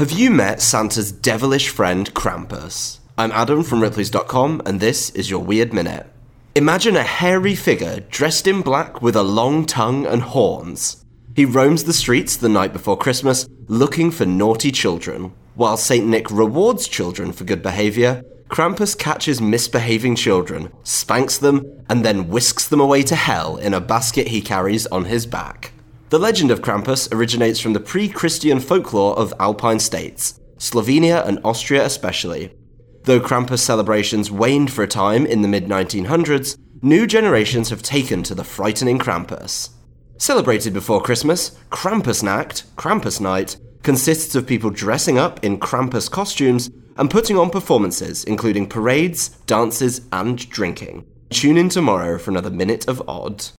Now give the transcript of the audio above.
Have you met Santa's devilish friend Krampus? I'm Adam from Ripley's.com, and this is your Weird Minute. Imagine a hairy figure dressed in black with a long tongue and horns. He roams the streets the night before Christmas looking for naughty children. While St. Nick rewards children for good behaviour, Krampus catches misbehaving children, spanks them, and then whisks them away to hell in a basket he carries on his back. The legend of Krampus originates from the pre Christian folklore of Alpine states, Slovenia and Austria especially. Though Krampus celebrations waned for a time in the mid 1900s, new generations have taken to the frightening Krampus. Celebrated before Christmas, Krampusnacht, Krampus Night, consists of people dressing up in Krampus costumes and putting on performances, including parades, dances, and drinking. Tune in tomorrow for another Minute of Odd.